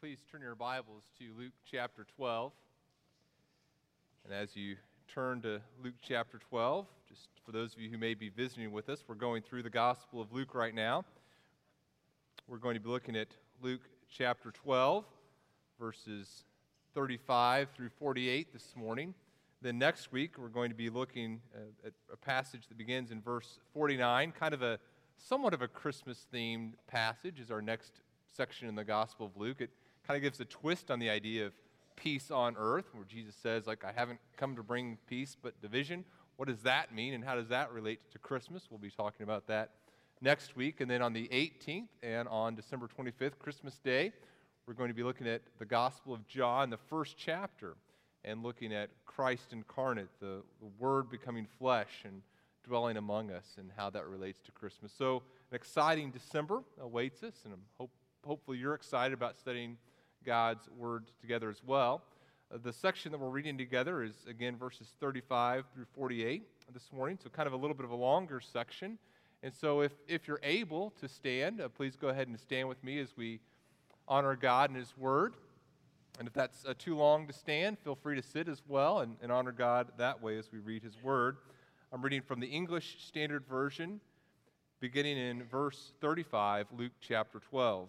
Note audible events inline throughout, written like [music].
please turn your Bibles to Luke chapter 12. And as you turn to Luke chapter 12, just for those of you who may be visiting with us, we're going through the Gospel of Luke right now. We're going to be looking at Luke chapter 12, verses 35 through 48 this morning. Then next week, we're going to be looking at a passage that begins in verse 49, kind of a somewhat of a Christmas themed passage, is our next section in the Gospel of Luke. It kind of gives a twist on the idea of peace on earth, where Jesus says, like, I haven't come to bring peace but division. What does that mean, and how does that relate to Christmas? We'll be talking about that next week. And then on the 18th and on December 25th, Christmas Day, we're going to be looking at the Gospel of John, the first chapter, and looking at Christ incarnate, the, the Word becoming flesh and dwelling among us, and how that relates to Christmas. So, an exciting December awaits us, and I'm hope, hopefully you're excited about studying God's Word together as well. Uh, the section that we're reading together is, again, verses 35 through 48 this morning, so kind of a little bit of a longer section. And so, if, if you're able to stand, uh, please go ahead and stand with me as we honor God and His Word. And if that's uh, too long to stand, feel free to sit as well and, and honor God that way as we read His Word. I'm reading from the English Standard Version, beginning in verse 35, Luke chapter 12.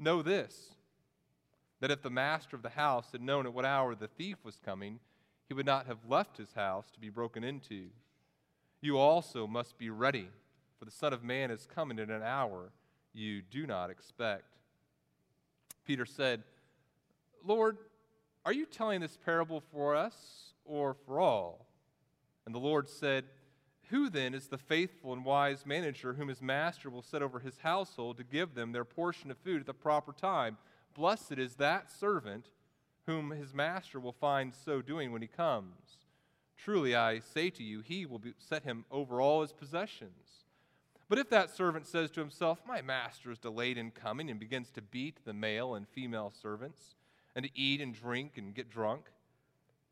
Know this that if the master of the house had known at what hour the thief was coming, he would not have left his house to be broken into. You also must be ready, for the Son of Man is coming in an hour you do not expect. Peter said, Lord, are you telling this parable for us or for all? And the Lord said, who then is the faithful and wise manager whom his master will set over his household to give them their portion of food at the proper time? Blessed is that servant whom his master will find so doing when he comes. Truly I say to you, he will be, set him over all his possessions. But if that servant says to himself, My master is delayed in coming, and begins to beat the male and female servants, and to eat and drink and get drunk,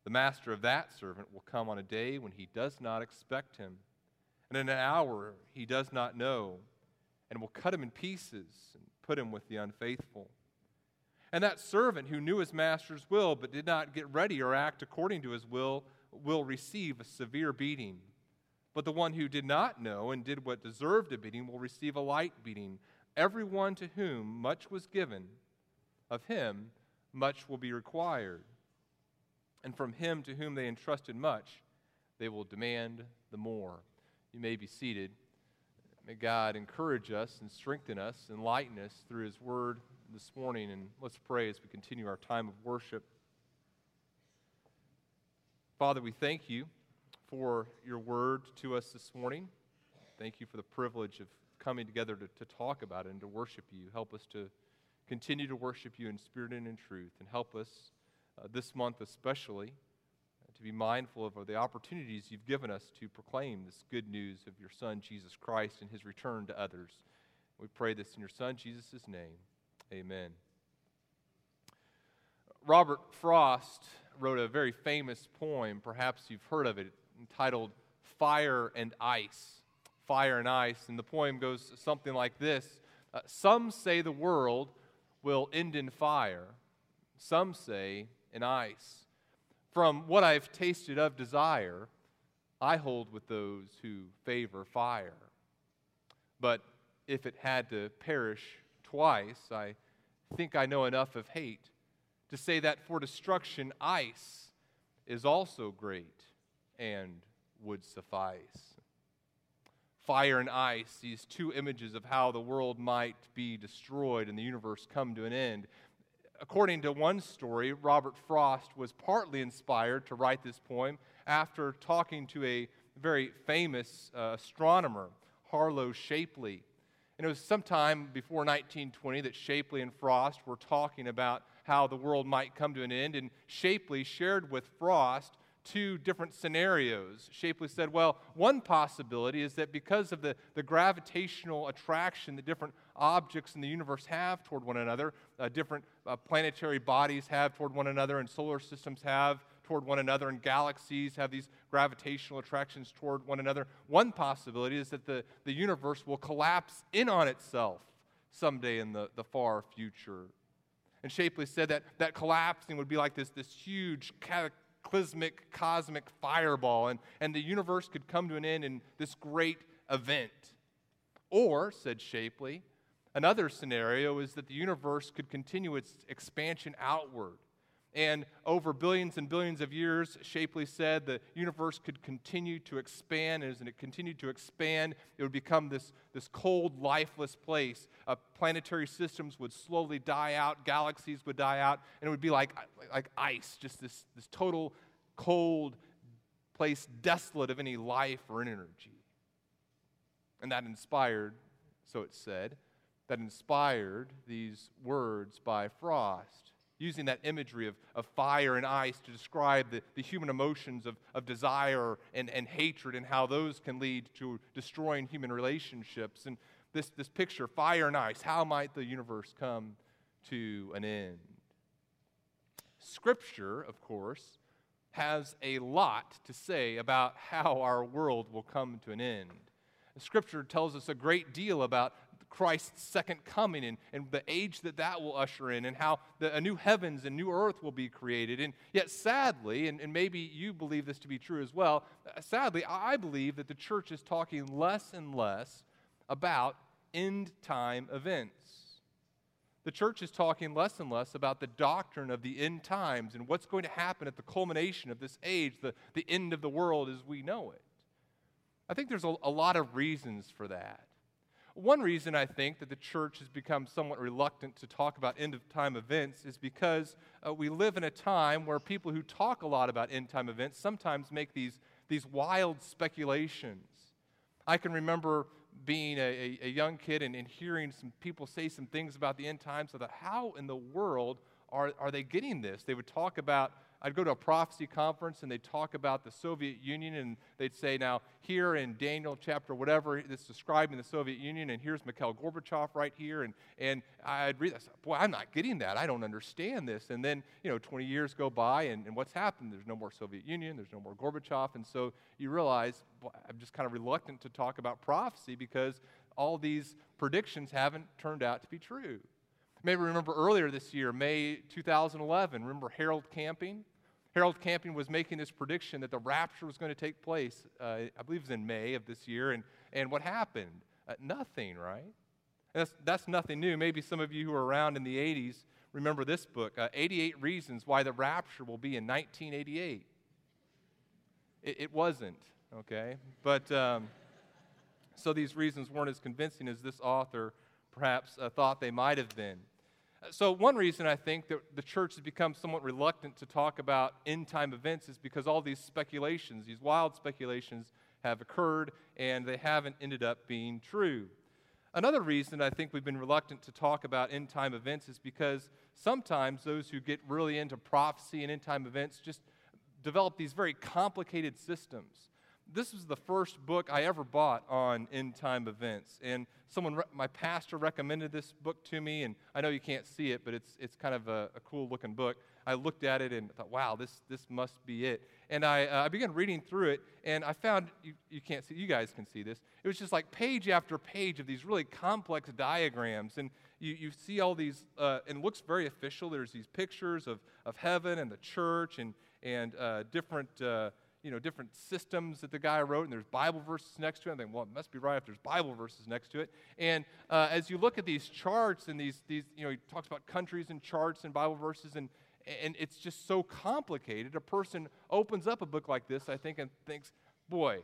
the master of that servant will come on a day when he does not expect him and in an hour he does not know, and will cut him in pieces and put him with the unfaithful. And that servant who knew his master's will but did not get ready or act according to his will will receive a severe beating. But the one who did not know and did what deserved a beating will receive a light beating. Everyone to whom much was given, of him much will be required. And from him to whom they entrusted much, they will demand the more. You may be seated. May God encourage us and strengthen us, and enlighten us through His Word this morning. And let's pray as we continue our time of worship. Father, we thank you for your word to us this morning. Thank you for the privilege of coming together to, to talk about it and to worship you. Help us to continue to worship you in spirit and in truth. And help us uh, this month, especially to be mindful of the opportunities you've given us to proclaim this good news of your Son, Jesus Christ, and his return to others. We pray this in your Son, Jesus' name. Amen. Robert Frost wrote a very famous poem, perhaps you've heard of it, entitled Fire and Ice. Fire and Ice. And the poem goes something like this uh, Some say the world will end in fire, some say in ice. From what I've tasted of desire, I hold with those who favor fire. But if it had to perish twice, I think I know enough of hate to say that for destruction, ice is also great and would suffice. Fire and ice, these two images of how the world might be destroyed and the universe come to an end, according to one story, Robert Frost was partly inspired to write this poem after talking to a very famous uh, astronomer, Harlow Shapley. And it was sometime before 1920 that Shapley and Frost were talking about how the world might come to an end. And Shapley shared with Frost two different scenarios. Shapley said, well, one possibility is that because of the, the gravitational attraction that different objects in the universe have toward one another, uh, different uh, planetary bodies have toward one another, and solar systems have toward one another, and galaxies have these gravitational attractions toward one another. One possibility is that the, the universe will collapse in on itself someday in the, the far future. And Shapley said that that collapsing would be like this, this huge cataclysmic cosmic fireball, and, and the universe could come to an end in this great event. Or, said Shapley, another scenario is that the universe could continue its expansion outward and over billions and billions of years, Shapley said the universe could continue to expand. And as it continued to expand, it would become this, this cold, lifeless place. Uh, planetary systems would slowly die out, galaxies would die out, and it would be like, like ice, just this, this total cold place, desolate of any life or energy. And that inspired, so it said, that inspired these words by Frost using that imagery of, of fire and ice to describe the, the human emotions of, of desire and, and hatred and how those can lead to destroying human relationships. And this, this picture, fire and ice, how might the universe come to an end? Scripture, of course, has a lot to say about how our world will come to an end. Scripture tells us a great deal about Christ's second coming and, and the age that that will usher in and how the, a new heavens and new earth will be created. And yet, sadly, and, and maybe you believe this to be true as well, uh, sadly, I believe that the church is talking less and less about end time events. The church is talking less and less about the doctrine of the end times and what's going to happen at the culmination of this age, the, the end of the world as we know it. I think there's a, a lot of reasons for that. One reason I think that the church has become somewhat reluctant to talk about end of time events is because uh, we live in a time where people who talk a lot about end time events sometimes make these, these wild speculations. I can remember being a, a, a young kid and, and, hearing some people say some things about the end times. I thought, how in the world are, are they getting this? They would talk about I'd go to a prophecy conference and they'd talk about the Soviet Union and they'd say, now, here in Daniel chapter whatever, it's describing the Soviet Union, and here's Mikhail Gorbachev right here. And, and I'd read. Boy, I'm not getting that. I don't understand this. And then, you know, 20 years go by, and, and what's happened? There's no more Soviet Union, there's no more Gorbachev. And so you realize, boy, I'm just kind of reluctant to talk about prophecy because all these predictions haven't turned out to be true. Maybe remember earlier this year, May 2011, remember Harold Camping? Harold Camping was making this prediction that the rapture was going to take place, uh, I believe it was in May of this year. And, and what happened? Uh, nothing, right? That's, that's nothing new. Maybe some of you who were around in the 80s remember this book uh, 88 Reasons Why the Rapture Will Be in 1988. It, it wasn't, okay? But um, so these reasons weren't as convincing as this author perhaps uh, thought they might have been. So, one reason I think that the church has become somewhat reluctant to talk about end time events is because all these speculations, these wild speculations, have occurred and they haven't ended up being true. Another reason I think we've been reluctant to talk about end time events is because sometimes those who get really into prophecy and end time events just develop these very complicated systems this was the first book I ever bought on end time events. And someone, my pastor, recommended this book to me. And I know you can't see it, but it's, it's kind of a, a cool looking book. I looked at it and thought, wow, this, this must be it. And I, uh, I began reading through it, and I found, you, you can't see, you guys can see this. It was just like page after page of these really complex diagrams. And you, you see all these, uh, and it looks very official. There's these pictures of, of heaven and the church and, and uh, different uh, you know, different systems that the guy wrote, and there's Bible verses next to it. I think, well, it must be right if there's Bible verses next to it. And uh, as you look at these charts and these, these, you know, he talks about countries and charts and Bible verses, and, and it's just so complicated. A person opens up a book like this, I think, and thinks, boy,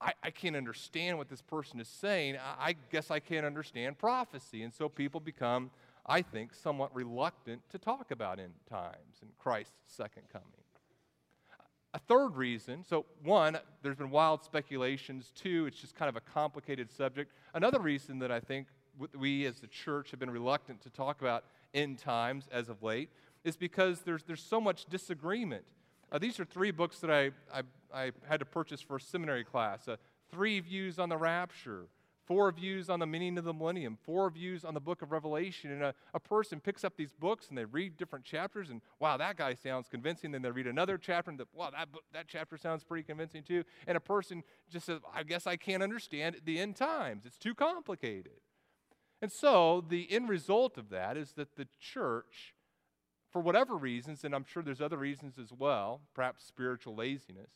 I, I can't understand what this person is saying. I, I guess I can't understand prophecy. And so people become, I think, somewhat reluctant to talk about end times and Christ's second coming. A third reason so, one, there's been wild speculations. Two, it's just kind of a complicated subject. Another reason that I think we as the church have been reluctant to talk about end times as of late is because there's, there's so much disagreement. Uh, these are three books that I, I, I, had to purchase for a seminary class uh, three views on the rapture, four views on the meaning of the millennium, four views on the book of Revelation. And a, a person picks up these books and they read different chapters, and wow, that guy sounds convincing. Then they read another chapter, and the, wow, that, that chapter sounds pretty convincing too. And a person just says, I guess I can't understand the end times. It's too complicated. And so the end result of that is that the church, for whatever reasons, and I'm sure there's other reasons as well, perhaps spiritual laziness,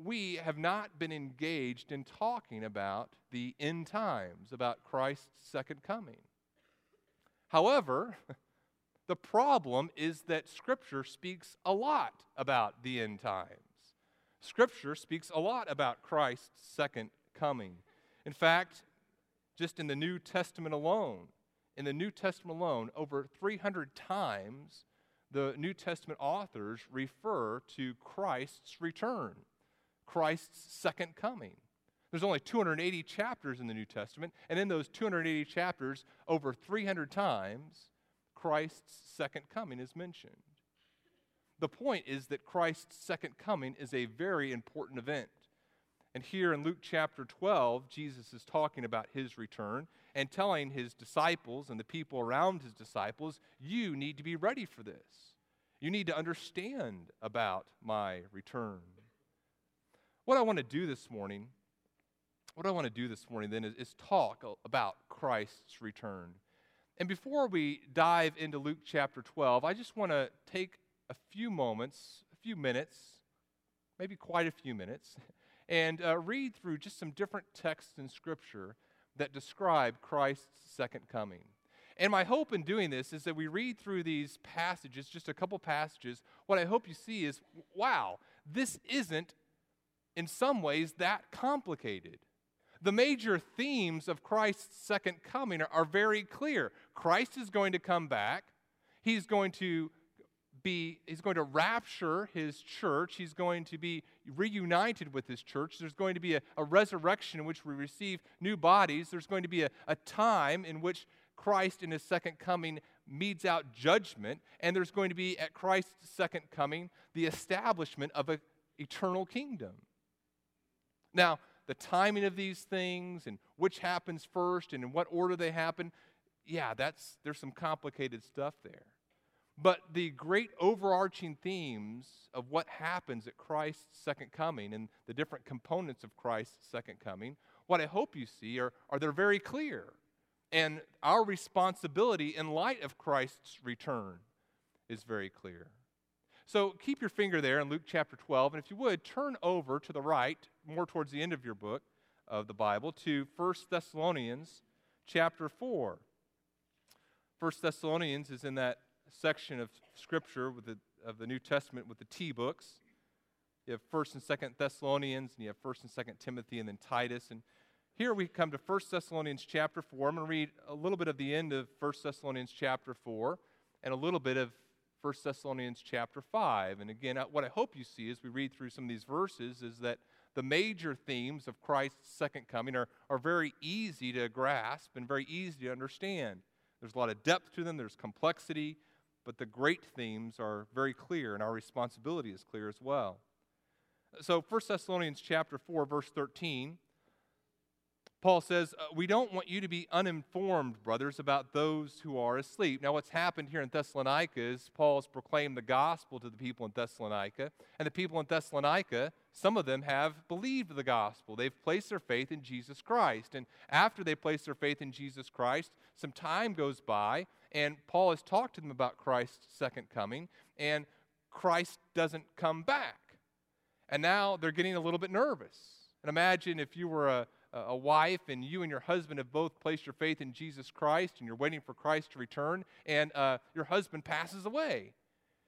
we have not been engaged in talking about the end times, about Christ's second coming. However, [laughs] the problem is that Scripture speaks a lot about the end times. Scripture speaks a lot about Christ's second coming. In fact, just in the New Testament alone, in the New Testament alone, over 300 times the New Testament authors refer to Christ's return. Christ's second coming. There's only 280 chapters in the New Testament, and in those 280 chapters, over 300 times, Christ's second coming is mentioned. The point is that Christ's second coming is a very important event. And here in Luke chapter 12, Jesus is talking about his return and telling his disciples and the people around his disciples, You need to be ready for this. You need to understand about my return. What I want to do this morning, what I want to do this morning then is, is talk about Christ's return. And before we dive into Luke chapter 12, I just want to take a few moments, a few minutes, maybe quite a few minutes, [laughs] and uh, read through just some different texts in Scripture that describe Christ's second coming. And my hope in doing this is that we read through these passages, just a couple passages. What I hope you see is wow, this isn't in some ways that complicated. The major themes of Christ's second coming are, are very clear. Christ is going to come back. He's going to be he's going to rapture his church he's going to be reunited with his church there's going to be a, a resurrection in which we receive new bodies there's going to be a, a time in which christ in his second coming metes out judgment and there's going to be at christ's second coming the establishment of an eternal kingdom now, the timing of these things and which happens first and in what order they happen, yeah, that's there's some complicated stuff there. But the great overarching themes of what happens at Christ's second coming and the different components of Christ's second coming, what I hope you see are, are they're very clear. And our responsibility in light of Christ's return is very clear. So keep your finger there in Luke chapter 12, and if you would, turn over to the right, more towards the end of your book of the Bible, to 1 Thessalonians chapter 4. 1 Thessalonians is in that section of Scripture with the, of the New Testament with the T books. You have 1st and 2nd Thessalonians, and you have 1st and 2nd Timothy, and then Titus. And here we come to 1 Thessalonians chapter 4. I'm going to read a little bit of the end of 1 Thessalonians chapter 4 and a little bit of 1 Thessalonians chapter 5. And again, uh, what I hope you see as we read through some of these verses is that the major themes of Christ's second coming are, are very easy to grasp and very easy to understand. There's a lot of depth to them, there's complexity, but the great themes are very clear, and our responsibility is clear as well. So 1 Thessalonians chapter 4, verse 13 Paul says, uh, We don't want you to be uninformed, brothers, about those who are asleep. Now, what's happened here in Thessalonica is Paul's proclaimed the gospel to the people in Thessalonica. And the people in Thessalonica, some of them have believed the gospel. They've placed their faith in Jesus Christ. And after they place their faith in Jesus Christ, some time goes by, and Paul has talked to them about Christ's second coming, and Christ doesn't come back. And now they're getting a little bit nervous. And imagine if you were a a wife and you and your husband have both placed your faith in Jesus Christ and you're waiting for Christ to return and uh, your husband passes away.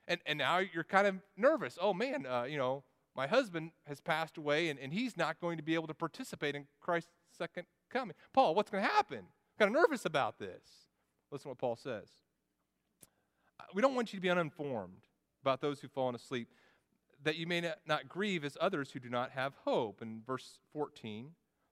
And, and now you're kind of nervous. Oh man, uh, you know, my husband has passed away and, and he's not going to be able to participate in Christ's second coming. Paul, what's going to happen? I'm kind of nervous about this. Listen to what Paul says. We don't want you to be uninformed about those who've fallen asleep, that you may not, not grieve as others who do not have hope. In verse 14,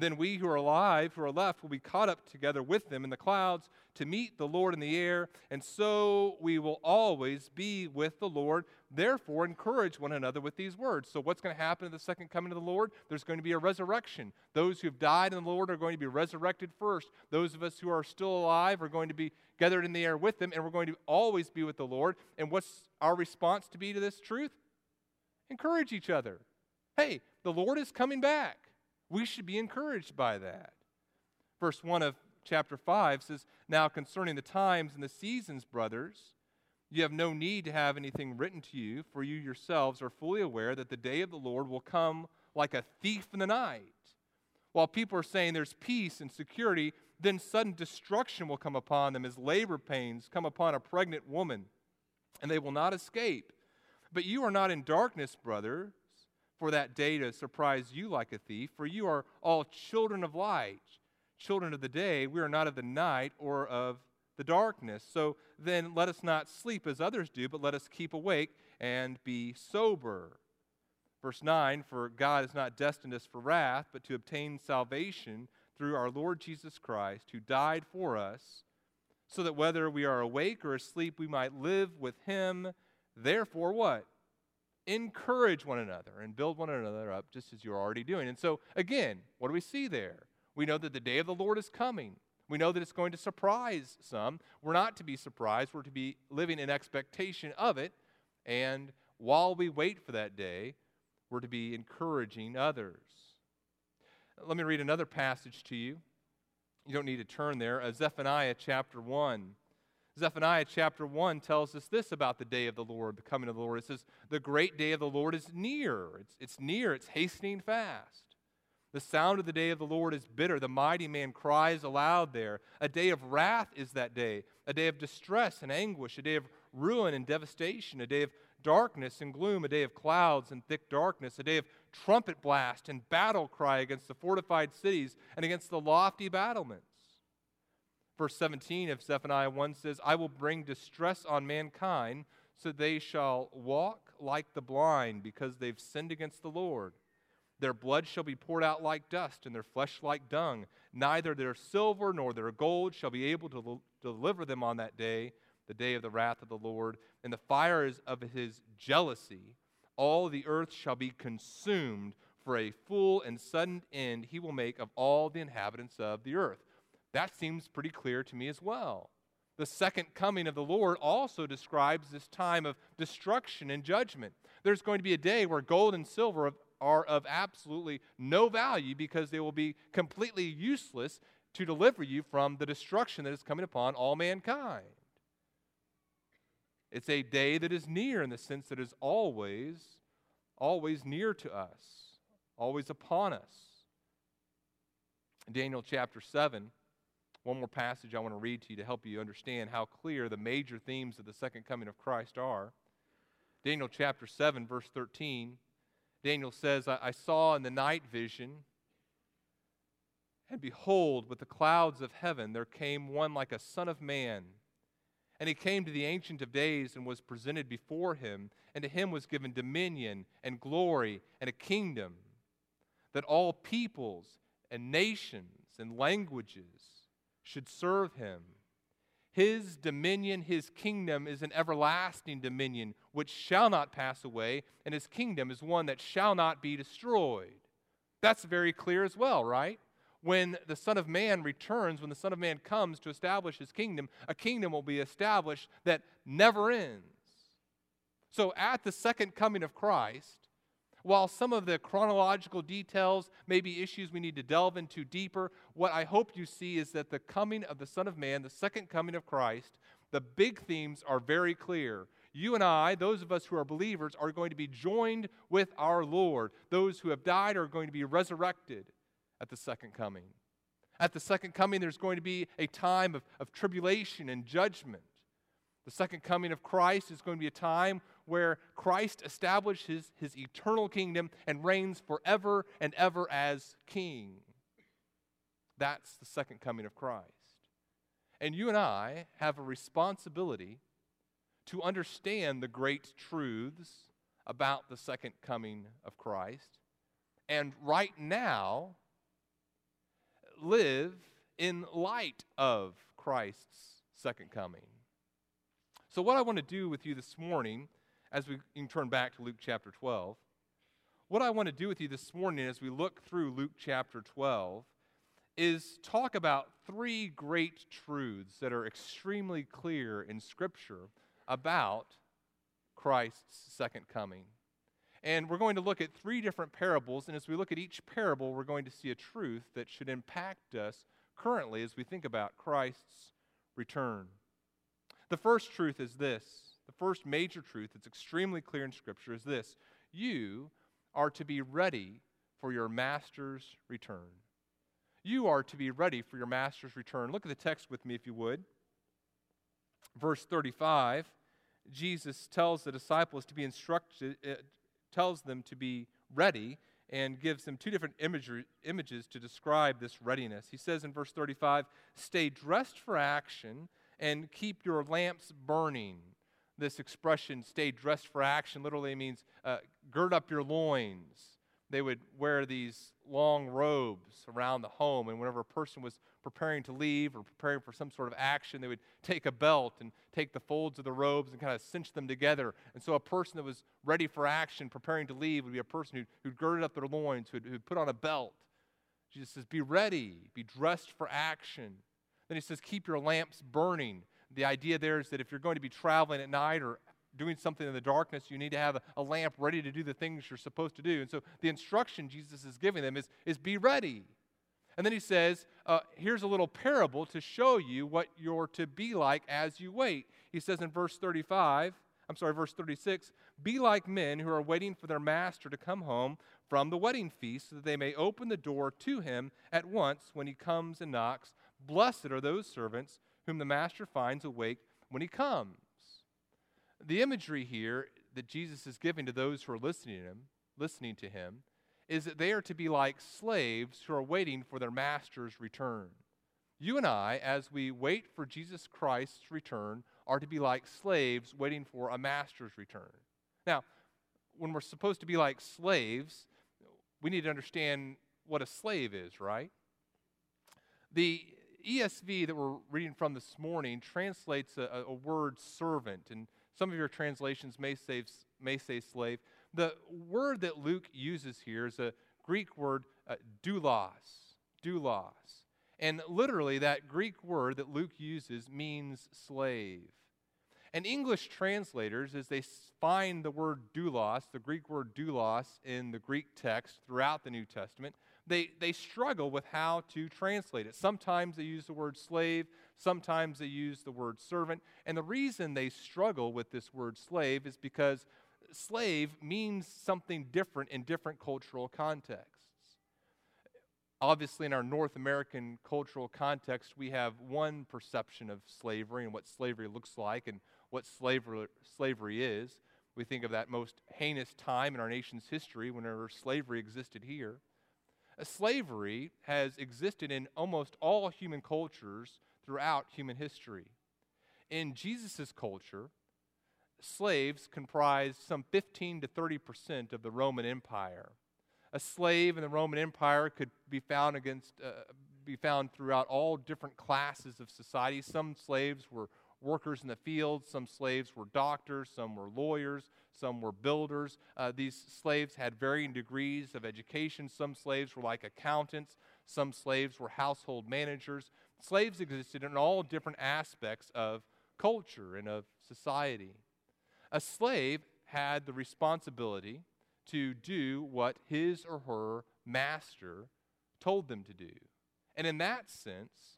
Then we who are alive, who are left, will be caught up together with them in the clouds to meet the Lord in the air, and so we will always be with the Lord. Therefore, encourage one another with these words. So, what's going to happen at the second coming of the Lord? There's going to be a resurrection. Those who have died in the Lord are going to be resurrected first. Those of us who are still alive are going to be gathered in the air with them, and we're going to always be with the Lord. And what's our response to be to this truth? Encourage each other. Hey, the Lord is coming back. We should be encouraged by that. Verse 1 of chapter 5 says, Now concerning the times and the seasons, brothers, you have no need to have anything written to you, for you yourselves are fully aware that the day of the Lord will come like a thief in the night. While people are saying there's peace and security, then sudden destruction will come upon them as labor pains come upon a pregnant woman, and they will not escape. But you are not in darkness, brother, for that day to surprise you like a thief, for you are all children of light, children of the day. We are not of the night or of the darkness. So then let us not sleep as others do, but let us keep awake and be sober. Verse 9 For God has not destined us for wrath, but to obtain salvation through our Lord Jesus Christ, who died for us, so that whether we are awake or asleep, we might live with him. Therefore, what? Encourage one another and build one another up just as you're already doing. And so, again, what do we see there? We know that the day of the Lord is coming. We know that it's going to surprise some. We're not to be surprised, we're to be living in expectation of it. And while we wait for that day, we're to be encouraging others. Let me read another passage to you. You don't need to turn there. Uh, Zephaniah chapter 1. Zephaniah chapter 1 tells us this about the day of the Lord, the coming of the Lord. It says, The great day of the Lord is near. It's, it's near, it's hastening fast. The sound of the day of the Lord is bitter. The mighty man cries aloud there. A day of wrath is that day, a day of distress and anguish, a day of ruin and devastation, a day of darkness and gloom, a day of clouds and thick darkness, a day of trumpet blast and battle cry against the fortified cities and against the lofty battlements. Verse 17 of Zephaniah 1 says, I will bring distress on mankind, so they shall walk like the blind, because they've sinned against the Lord. Their blood shall be poured out like dust, and their flesh like dung. Neither their silver nor their gold shall be able to deliver them on that day, the day of the wrath of the Lord. And the fires of his jealousy, all the earth shall be consumed, for a full and sudden end he will make of all the inhabitants of the earth. That seems pretty clear to me as well. The second coming of the Lord also describes this time of destruction and judgment. There's going to be a day where gold and silver are of absolutely no value because they will be completely useless to deliver you from the destruction that is coming upon all mankind. It's a day that is near in the sense that is always, always near to us, always upon us. In Daniel chapter 7, one more passage I want to read to you to help you understand how clear the major themes of the second coming of Christ are. Daniel chapter 7, verse 13. Daniel says, I, I saw in the night vision, and behold, with the clouds of heaven there came one like a son of man. And he came to the Ancient of Days and was presented before him, and to him was given dominion and glory and a kingdom, that all peoples and nations and languages should serve him. His dominion, his kingdom is an everlasting dominion which shall not pass away, and his kingdom is one that shall not be destroyed. That's very clear as well, right? When the Son of Man returns, when the Son of Man comes to establish his kingdom, a kingdom will be established that never ends. So at the second coming of Christ, while some of the chronological details may be issues we need to delve into deeper, what I hope you see is that the coming of the Son of Man, the second coming of Christ, the big themes are very clear. You and I, those of us who are believers, are going to be joined with our Lord. Those who have died are going to be resurrected at the second coming. At the second coming, there's going to be a time of, of tribulation and judgment. The second coming of Christ is going to be a time where Christ establishes his eternal kingdom and reigns forever and ever as king. That's the second coming of Christ. And you and I have a responsibility to understand the great truths about the second coming of Christ. And right now, live in light of Christ's second coming. So, what I want to do with you this morning, as we turn back to Luke chapter 12, what I want to do with you this morning as we look through Luke chapter 12 is talk about three great truths that are extremely clear in Scripture about Christ's second coming. And we're going to look at three different parables, and as we look at each parable, we're going to see a truth that should impact us currently as we think about Christ's return. The first truth is this first major truth that's extremely clear in Scripture is this you are to be ready for your master's return. You are to be ready for your master's return. Look at the text with me, if you would. Verse 35, Jesus tells the disciples to be instructed, uh, tells them to be ready and gives them two different images to describe this readiness. He says in verse 35, Stay dressed for action and keep your lamps burning. This expression, stay dressed for action, literally means uh, gird up your loins they would wear these long robes around the home. And whenever a person was preparing to leave or preparing for some sort of action, they would take a belt and take the folds of the robes and kind of cinch them together. And so a person that was ready for action, preparing to leave, would be a person who, who'd girded up their loins, who'd, who'd put on a belt. Jesus says, Be ready, be dressed for action. Then he says, Keep your lamps burning. The idea there is that if you're going to be traveling at night or doing something in the darkness, you need to have a, a, lamp ready to do the things you're supposed to do. And so the instruction Jesus is giving them is, is be ready. And then he says, uh, here's a little parable to show you what you're to be like as you wait. He says in verse 35, I'm sorry, verse 36, be like men who are waiting for their master to come home from the wedding feast so that they may open the door to him at once when he comes and knocks. Blessed are those servants whom the master finds awake when he comes. The imagery here that Jesus is giving to those who are listening to him, listening to him, is that they are to be like slaves who are waiting for their master's return. You and I, as we wait for Jesus Christ's return, are to be like slaves waiting for a master's return. Now, when we're supposed to be like slaves, we need to understand what a slave is, right? The ESV that we're reading from this morning translates a, a word servant, and some of your translations may say, may say slave. The word that Luke uses here is a Greek word, uh, doulos. Doulos. And literally, that Greek word that Luke uses means slave. And English translators, as they find the word doulos, the Greek word doulos, in the Greek text throughout the New Testament, they, they struggle with how to translate it. Sometimes they use the word slave, sometimes they use the word servant. And the reason they struggle with this word slave is because slave means something different in different cultural contexts. Obviously, in our North American cultural context, we have one perception of slavery and what slavery looks like and what slavery, slavery is. We think of that most heinous time in our nation's history whenever slavery existed here. Slavery has existed in almost all human cultures throughout human history. In Jesus' culture, slaves comprised some 15 to 30 percent of the Roman Empire. A slave in the Roman Empire could be found against, uh, be found throughout all different classes of society. Some slaves were workers in the fields, some slaves were doctors, some were lawyers, some were builders. Uh, these slaves had varying degrees of education. Some slaves were like accountants, some slaves were household managers. Slaves existed in all different aspects of culture and of society. A slave had the responsibility to do what his or her master told them to do. And in that sense,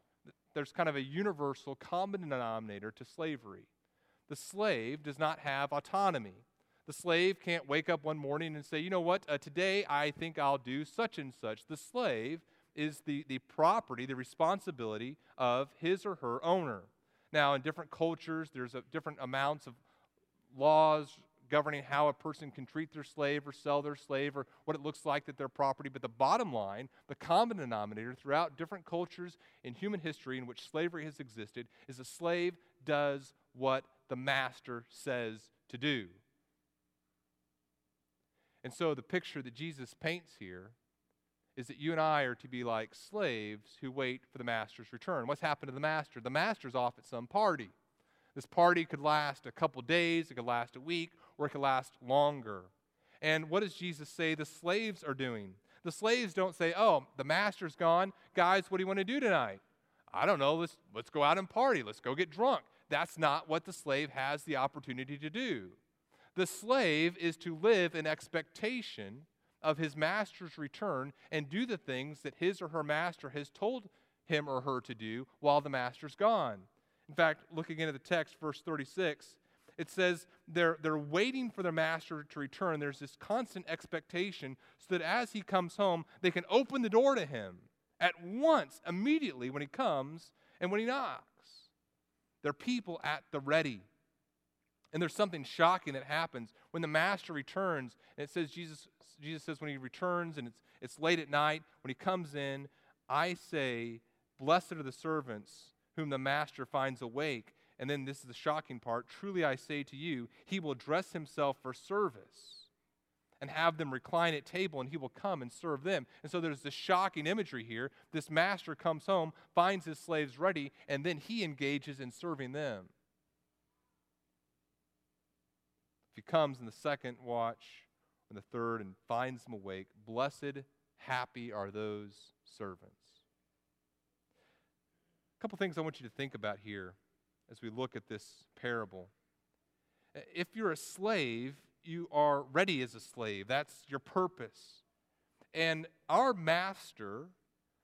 there's kind of a universal common denominator to slavery. The slave does not have autonomy. The slave can't wake up one morning and say, you know what, uh, today I think I'll do such and such. The slave is the, the property, the responsibility of his or her owner. Now, in different cultures, there's a, different amounts of laws governing how a person can treat their slave or sell their slave or what it looks like that their property. But the bottom line, the common denominator throughout different cultures in human history in which slavery has existed, is a slave does what the master says to do. And so the picture that Jesus paints here is that you and I are to be like slaves who wait for the master's return. What's happened to the master? The master's off at some party. This party could last a couple days, it could last a week, or it could last longer. And what does Jesus say the slaves are doing? The slaves don't say, Oh, the master's gone. Guys, what do you want to do tonight? I don't know. Let's, let's go out and party. Let's go get drunk. That's not what the slave has the opportunity to do. The slave is to live in expectation of his master's return and do the things that his or her master has told him or her to do while the master's gone. In fact, looking into the text, verse 36, it says they're, they're waiting for their master to return. There's this constant expectation so that as he comes home, they can open the door to him at once, immediately when he comes and when he knocks. They're people at the ready. And there's something shocking that happens when the master returns. And it says, Jesus, Jesus says, when he returns and it's, it's late at night, when he comes in, I say, Blessed are the servants whom the master finds awake. And then this is the shocking part truly I say to you, he will dress himself for service and have them recline at table, and he will come and serve them. And so there's this shocking imagery here. This master comes home, finds his slaves ready, and then he engages in serving them. If he comes in the second watch and the third and finds them awake, blessed, happy are those servants. A couple things I want you to think about here as we look at this parable. If you're a slave, you are ready as a slave. That's your purpose. And our master,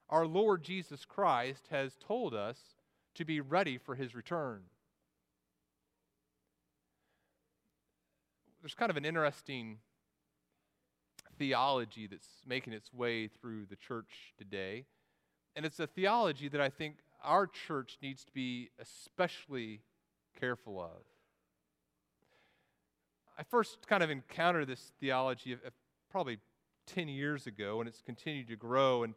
our Lord Jesus Christ, has told us to be ready for his return. There's kind of an interesting theology that's making its way through the church today. And it's a theology that I think our church needs to be especially careful of. I first kind of encountered this theology of, of probably 10 years ago, and it's continued to grow. And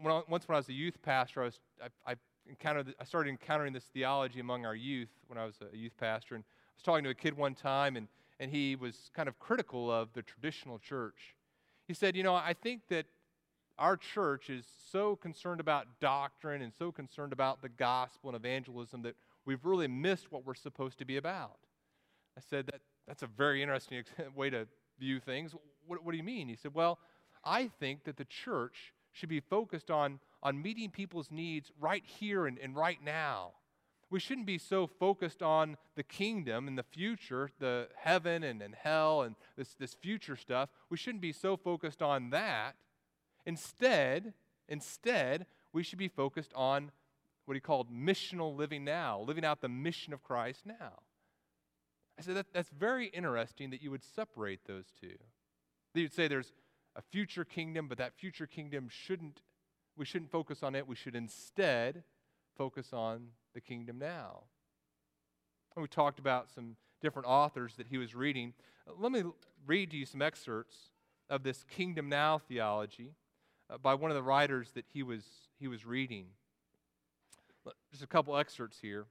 when I, once when I was a youth pastor, I, was, I, I, encountered, I started encountering this theology among our youth when I was a youth pastor. And I was talking to a kid one time, and, and he was kind of critical of the traditional church. He said, You know, I think that our church is so concerned about doctrine and so concerned about the gospel and evangelism that we've really missed what we're supposed to be about. I said, that, That's a very interesting [laughs] way to view things. What, what do you mean? He said, Well, I think that the church should be focused on, on meeting people's needs right here and, and right now. We shouldn't be so focused on the kingdom and the future, the heaven and, and hell and this, this future stuff. We shouldn't be so focused on that Instead, instead, we should be focused on what he called missional living now, living out the mission of Christ now. I said that, that's very interesting that you would separate those two. That you'd say there's a future kingdom, but that future kingdom shouldn't, we shouldn't focus on it. We should instead focus on the kingdom now. And we talked about some different authors that he was reading. Let me read to you some excerpts of this kingdom now theology uh, by one of the writers that he was, he was reading. Just a couple excerpts here.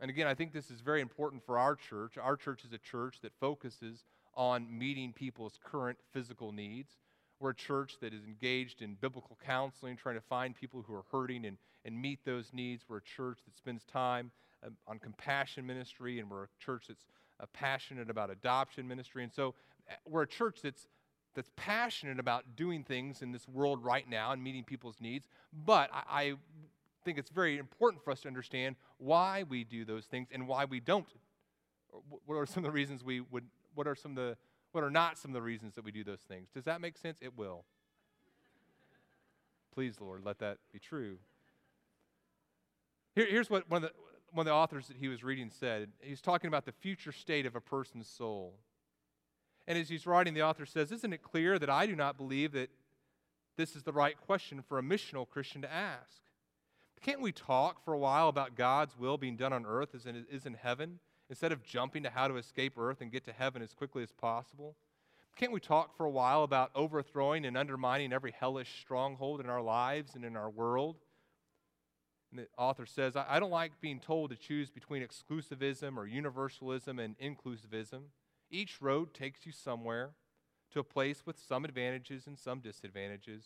And again, I think this is very important for our church. Our church is a church that focuses on meeting people's current physical needs. We're a church that is engaged in biblical counseling, trying to find people who are hurting and, and meet those needs. We're a church that spends time um, on compassion ministry, and we're a church that's uh, passionate about adoption ministry. And so uh, we're a church that's that's passionate about doing things in this world right now and meeting people's needs. But I, I think it's very important for us to understand why we do those things and why we don't. What are some of the reasons we would, what are some of the, what are not some of the reasons that we do those things? Does that make sense? It will. Please, Lord, let that be true. Here, here's what one of, the, one of the authors that he was reading said. He's talking about the future state of a person's soul. And as he's writing, the author says, Isn't it clear that I do not believe that this is the right question for a missional Christian to ask. Can't we talk for a while about God's will being done on earth as it is in heaven, instead of jumping to how to escape earth and get to heaven as quickly as possible? Can't we talk for a while about overthrowing and undermining every hellish stronghold in our lives and in our world? And the author says, I don't like being told to choose between exclusivism or universalism and inclusivism. Each road takes you somewhere to a place with some advantages and some disadvantages,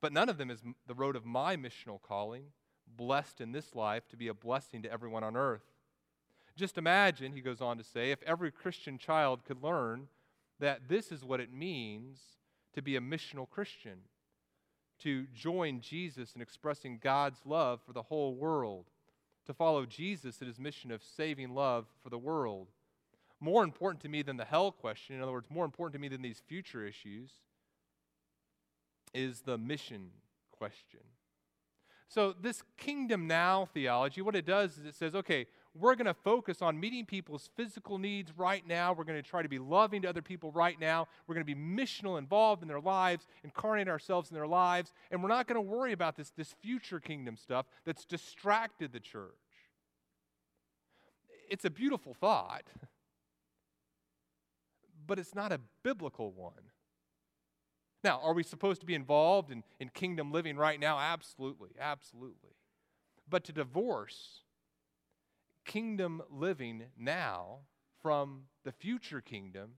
but none of them is the road of my missional calling, blessed in this life to be a blessing to everyone on earth. Just imagine, he goes on to say, if every Christian child could learn that this is what it means to be a missional Christian, to join Jesus in expressing God's love for the whole world, to follow Jesus in his mission of saving love for the world. More important to me than the hell question, in other words, more important to me than these future issues, is the mission question. So, this kingdom now theology, what it does is it says, okay, we're going to focus on meeting people's physical needs right now. We're going to try to be loving to other people right now. We're going to be missional, involved in their lives, incarnate ourselves in their lives. And we're not going to worry about this, this future kingdom stuff that's distracted the church. It's a beautiful thought, [laughs] but it's not a biblical one. Now, are we supposed to be involved in, in kingdom living right now? Absolutely, absolutely. But to divorce kingdom living now from the future kingdom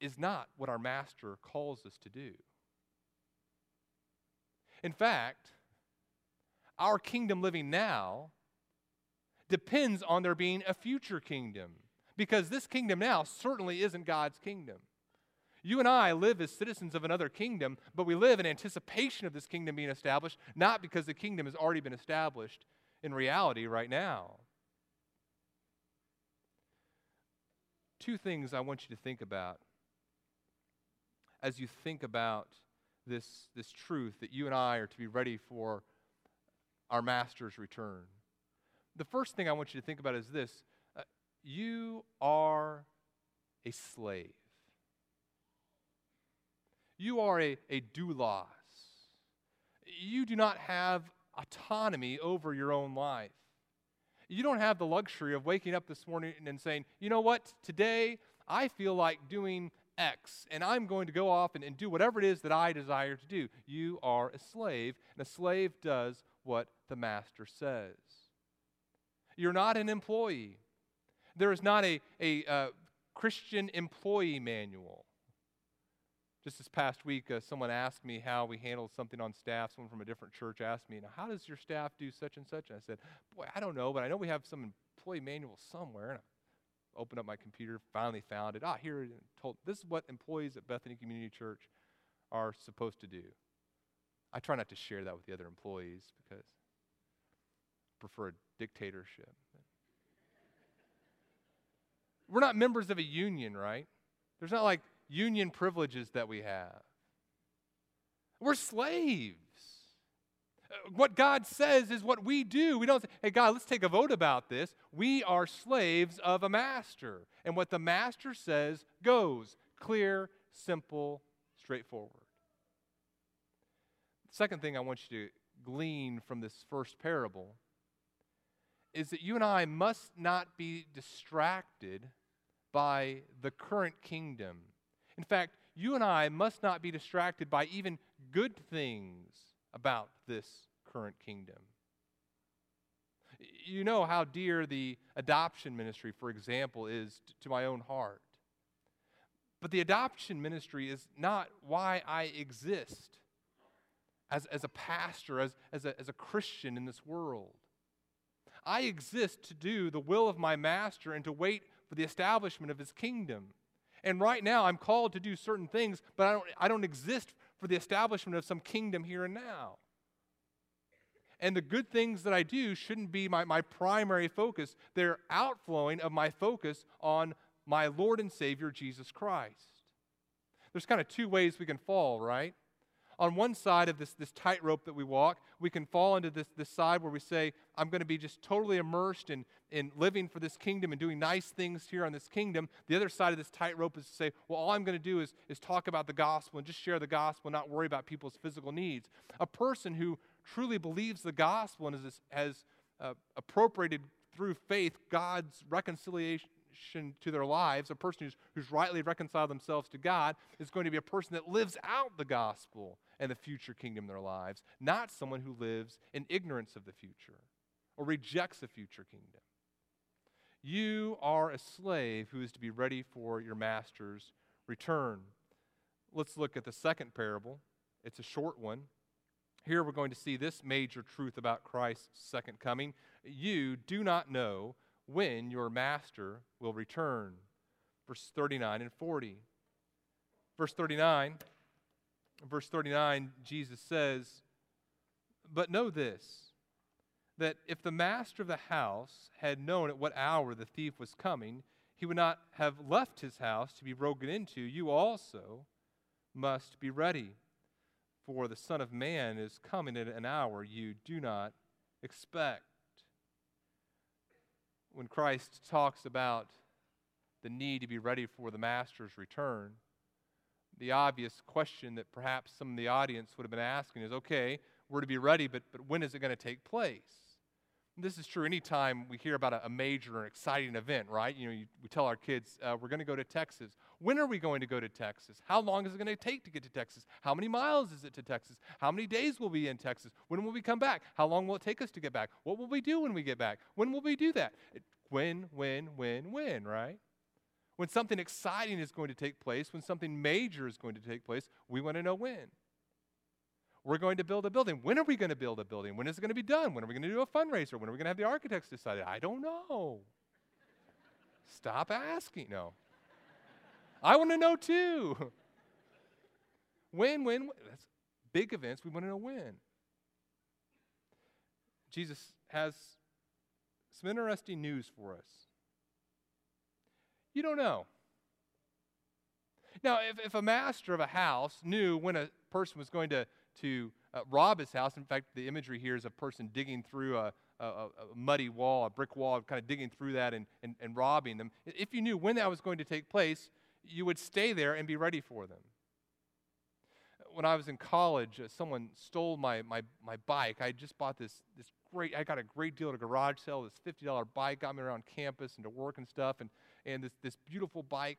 is not what our master calls us to do. In fact, our kingdom living now depends on there being a future kingdom because this kingdom now certainly isn't God's kingdom. You and I live as citizens of another kingdom, but we live in anticipation of this kingdom being established, not because the kingdom has already been established in reality right now. Two things I want you to think about as you think about this, this truth that you and I are to be ready for our Master's return. The first thing I want you to think about is this you are a slave. You are a, a doulos. You do not have autonomy over your own life. You don't have the luxury of waking up this morning and saying, you know what, today I feel like doing X, and I'm going to go off and, and do whatever it is that I desire to do. You are a slave, and a slave does what the master says. You're not an employee. There is not a, a uh, Christian employee manual. Just this past week, uh, someone asked me how we handled something on staff. Someone from a different church asked me, how does your staff do such and such? And I said, Boy, I don't know, but I know we have some employee manual somewhere. And I opened up my computer, finally found it. Ah, here, told, this is what employees at Bethany Community Church are supposed to do. I try not to share that with the other employees because I prefer a dictatorship. We're not members of a union, right? There's not like union privileges that we have. We're slaves. What God says is what we do. We don't say, hey, God, let's take a vote about this. We are slaves of a master. And what the master says goes clear, simple, straightforward. The second thing I want you to glean from this first parable is that you and I must not be distracted by the current kingdom in fact, you and I must not be distracted by even good things about this current kingdom. You know how dear the adoption ministry, for example, is to my own heart. But the adoption ministry is not why I exist as, as a pastor, as, as, a, as a Christian in this world. I exist to do the will of my master and to wait for the establishment of his kingdom. And right now, I'm called to do certain things, but I don't, I don't exist for the establishment of some kingdom here and now. And the good things that I do shouldn't be my, my primary focus. They're outflowing of my focus on my Lord and Savior, Jesus Christ. There's kind of two ways we can fall, right? On one side of this, this tightrope that we walk, we can fall into this, this side where we say, I'm going to be just totally immersed in, in living for this kingdom and doing nice things here on this kingdom. The other side of this tightrope is to say, well, all I'm going to do is, is talk about the gospel and just share the gospel and not worry about people's physical needs. A person who truly believes the gospel and has, has uh, appropriated through faith God's reconciliation to their lives, a person who's, who's rightly reconciled themselves to God, is going to be a person that lives out the gospel and the future kingdom in their lives, not someone who lives in ignorance of the future or rejects the future kingdom. You are a slave who is to be ready for your master's return. Let's look at the second parable. It's a short one. Here we're going to see this major truth about Christ's second coming. You do not know when your master will return. Verse 39 and 40. Verse 39, verse 39, Jesus says, But know this, that if the master of the house had known at what hour the thief was coming, he would not have left his house to be broken into. You also must be ready, for the Son of Man is coming at an hour you do not expect when Christ talks about the need to be ready for the Master's return, the obvious question that perhaps some of the audience would have been asking is okay, we're to be ready, but, but when is it going to take place? This is true anytime we hear about a, a major or exciting event, right? You know, you, we tell our kids, uh, we're going to go to Texas. When are we going to go to Texas? How long is it going to take to get to Texas? How many miles is it to Texas? How many days will we be in Texas? When will we come back? How long will it take us to get back? What will we do when we get back? When will we do that? It, when, when, when, when, right? When something exciting is going to take place, when something major is going to take place, we want to know when. We're going to build a building. When are we going to build a building? When is it going to be done? When are we going to do a fundraiser? When are we going to have the architects decide? I don't know. Stop asking. No. I want to know too. When, when, when? That's big events. We want to know when. Jesus has some interesting news for us. You don't know. Now, if, if a master of a house knew when a person was going to to uh, rob his house. In fact, the imagery here is a person digging through a, a, a, muddy wall, a brick wall, kind of digging through that and, and, and robbing them. If you knew when that was going to take place, you would stay there and be ready for them. When I was in college, uh, someone stole my, my, my bike. I just bought this, this great, I got a great deal at a garage sale, this $50 bike, got me around campus and to work and stuff, and, and this, this beautiful bike.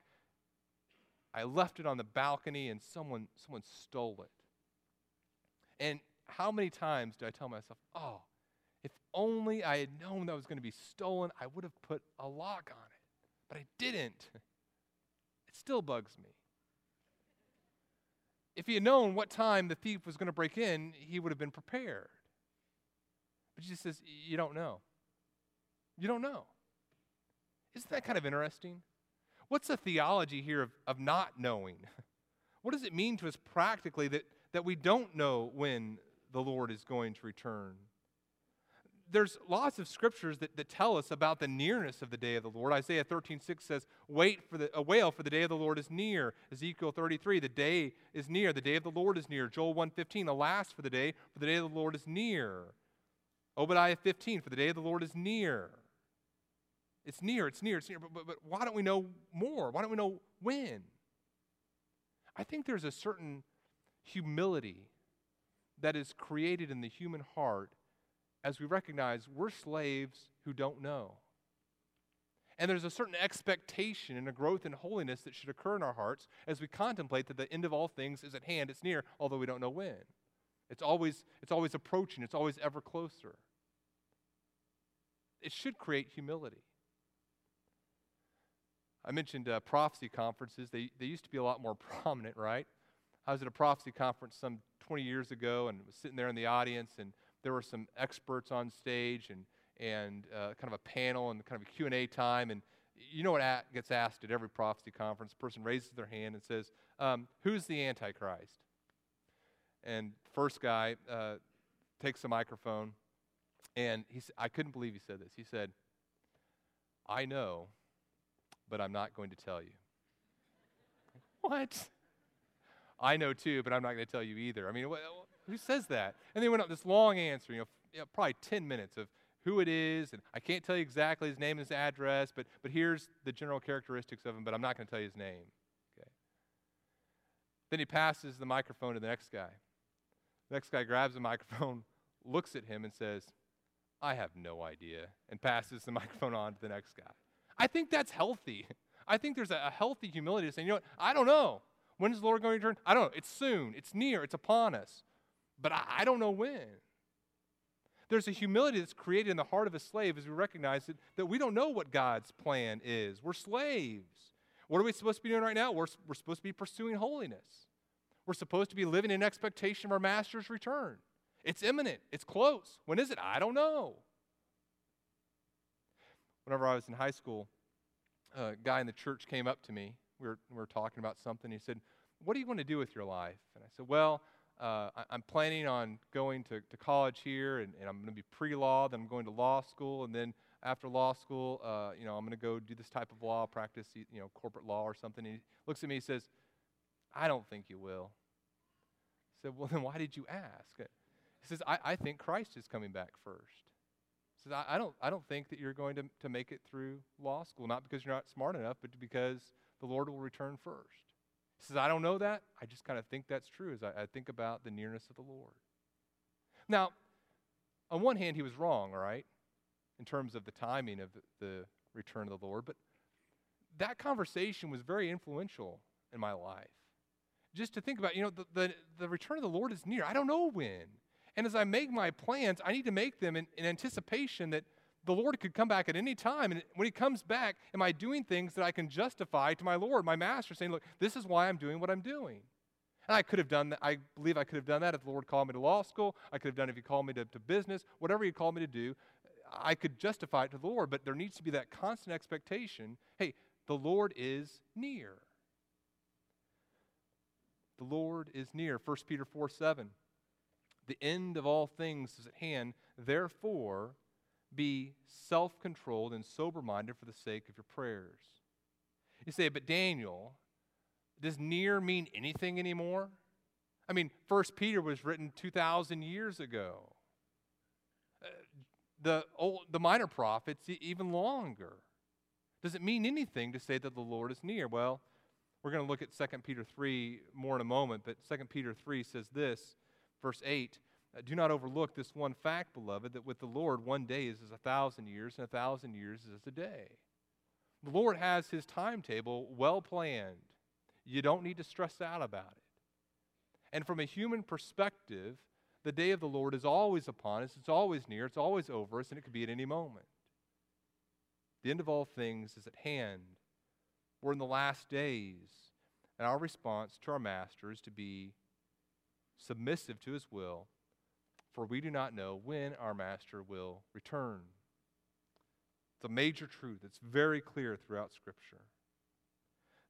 I left it on the balcony and someone, someone stole it. And how many times do I tell myself, oh, if only I had known that was going to be stolen, I would have put a lock on it. But I didn't. [laughs] It still bugs me. If he had known what time the thief was going to break in, he would have been prepared. But Jesus says, You don't know. You don't know. Isn't that kind of interesting? What's the theology here of, of not knowing? [laughs] What does it mean to us practically that that we don't know when the Lord is going to return. There's lots of scriptures that, that tell us about the nearness of the day of the Lord. Isaiah 13, 6 says, Wait for the a wail, for the day of the Lord is near. Ezekiel 33, the day is near, the day of the Lord is near. Joel 1:15, alas for the day, for the day of the Lord is near. Obadiah 15, for the day of the Lord is near. It's near, it's near, it's near. But, but, but why don't we know more? Why don't we know when? I think there's a certain humility that is created in the human heart as we recognize we're slaves who don't know. And there's a certain expectation and a growth in holiness that should occur in our hearts as we contemplate that the end of all things is at hand, it's near, although we don't know when. It's always, it's always approaching, it's always ever closer. It should create humility. I mentioned uh, prophecy conferences. They, they used to be a lot more [laughs] prominent, right? I was at a prophecy conference some 20 years ago and was sitting there in the audience, and there were some experts on stage and, and uh, kind of a panel and kind of a Q&A time. And you know what at, gets asked at every prophecy conference? A person raises their hand and says, um, who's the Antichrist? And first guy uh, takes the microphone, and he I couldn't believe he said this. He said, I know, but I'm not going to tell you. [laughs] what? I know too, but I'm not going to tell you either. I mean, who says that? And they went up this long answer, you know, you know, probably 10 minutes of who it is, and I can't tell you exactly his name and his address, but, but here's the general characteristics of him, but I'm not going to tell you his name. Okay. Then he passes the microphone to the next guy. The next guy grabs the microphone, [laughs] looks at him, and says, I have no idea, and passes the [laughs] microphone on to the next guy. I think that's healthy. [laughs] I think there's a, a healthy humility to say, you know what, I don't know. When is the Lord going to return? I don't know. It's soon, it's near, it's upon us. But I, I don't know when. There's a humility that's created in the heart of a slave as we recognize that, that we don't know what God's plan is. We're slaves. What are we supposed to be doing right now? We're, we're supposed to be pursuing holiness. We're supposed to be living in expectation of our master's return. It's imminent, it's close. When is it? I don't know. Whenever I was in high school, a guy in the church came up to me. We were, we were talking about something. He said, What do you want to do with your life? And I said, Well, uh, I, am planning on going to, to college here, and, and I'm going to be pre-law. Then I'm going to law school, and then after law school, uh, you know, I'm going to go do this type of law, practice, you know, corporate law or something. And he looks at me and says, "I don't think you will." I said, "Well, [laughs] then why did you ask?" He says, "I, I think Christ is coming back first. He says, I, I don't, I don't think that you're going to, to make it through law school, not because you're not smart enough, but because the Lord will return first. He says, I don't know that. I just kind of think that's true as I, I think about the nearness of the Lord. Now, on one hand, he was wrong, all right, in terms of the timing of the return of the Lord, but that conversation was very influential in my life. Just to think about, you know, the, the, the return of the Lord is near. I don't know when. And as I make my plans, I need to make them in, in anticipation that the Lord could come back at any time. And when He comes back, am I doing things that I can justify to my Lord, my Master, saying, Look, this is why I'm doing what I'm doing? And I could have done that. I believe I could have done that if the Lord called me to law school. I could have done if He called me to, to business, whatever He called me to do. I could justify it to the Lord, but there needs to be that constant expectation hey, the Lord is near. The Lord is near. 1 Peter 4 7. The end of all things is at hand. Therefore, be self controlled and sober minded for the sake of your prayers. You say, but Daniel, does near mean anything anymore? I mean, First Peter was written 2,000 years ago. Uh, the, old, the minor prophets, even longer. Does it mean anything to say that the Lord is near? Well, we're going to look at 2 Peter 3 more in a moment, but 2 Peter 3 says this, verse 8 uh, Uh, do not overlook this one fact, beloved, that with the Lord, one day is as a thousand years, and a thousand years is as a day. The Lord has his timetable well planned. You don't need to stress out about it. And from a human perspective, the day of the Lord is always upon us, it's always near, it's always over us, and it could be at any moment. The end of all things is at hand. We're in the last days, and our response to our Master is to be submissive to his will for we do not know when our master will return. It's a major truth. It's very clear throughout Scripture.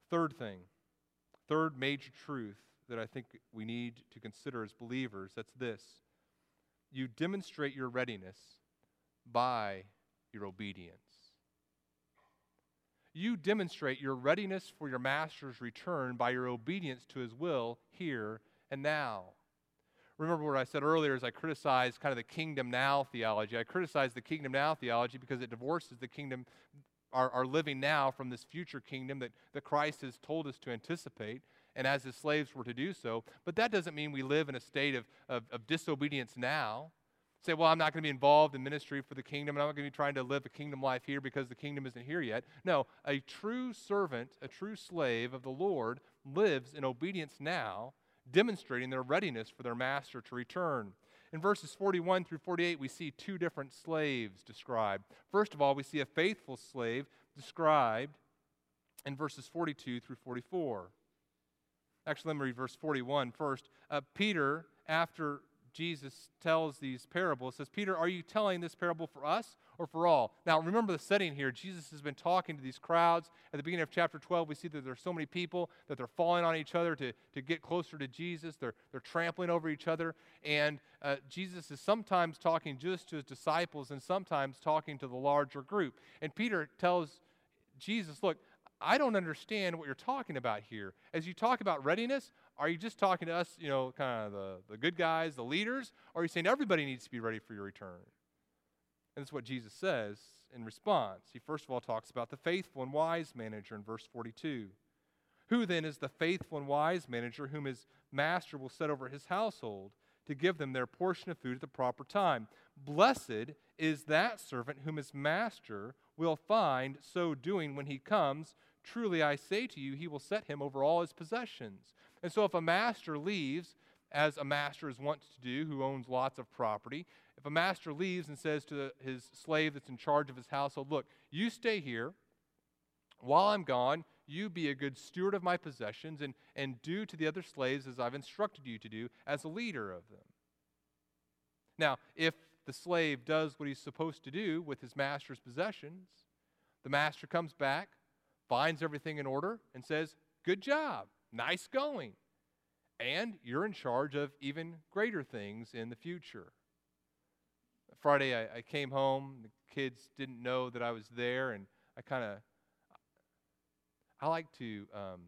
Third thing, third major truth that I think we need to consider as believers that's this you demonstrate your readiness by your obedience. You demonstrate your readiness for your master's return by your obedience to his will here and now remember what I said earlier as I criticized kind of the kingdom now theology. I criticized the kingdom now theology because it divorces the kingdom, our, our living now, from this future kingdom that, that Christ has told us to anticipate, and as his slaves were to do so. But that doesn't mean we live in a state of, of, of disobedience now. Say, well, I'm not going to be involved in ministry for the kingdom, and I'm not going to be trying to live a kingdom life here because the kingdom isn't here yet. No, a true servant, a true slave of the Lord lives in obedience now demonstrating their readiness for their master to return. In verses 41 through 48, we see two different slaves described. First of all, we see a faithful slave described in verses 42 through 44. Actually, let me read verse 41 first. Uh, Peter, after Jesus tells these parables, says, Peter, are you telling this parable for us or for all? Now, remember the setting here. Jesus has been talking to these crowds. At the beginning of chapter 12, we see that there's so many people that they're falling on each other to, to get closer to Jesus. They're, they're trampling over each other. And uh, Jesus is sometimes talking just to his disciples and sometimes talking to the larger group. And Peter tells Jesus, Look, I don't understand what you're talking about here. As you talk about readiness, are you just talking to us, you know, kind of the, the good guys, the leaders? Or are you saying everybody needs to be ready for your return? And that's what Jesus says in response. He first of all talks about the faithful and wise manager in verse 42. Who then is the faithful and wise manager whom his master will set over his household to give them their portion of food at the proper time? Blessed is that servant whom his master will find so doing when he comes. Truly I say to you, he will set him over all his possessions. And so if a master leaves, as a master is wont to do who owns lots of property, if a master leaves and says to his slave that's in charge of his household, Look, you stay here. While I'm gone, you be a good steward of my possessions and, and do to the other slaves as I've instructed you to do as a leader of them. Now, if the slave does what he's supposed to do with his master's possessions, the master comes back, finds everything in order, and says, Good job, nice going. And you're in charge of even greater things in the future. Friday, I, I came home. The kids didn't know that I was there, and I kind of I like to um,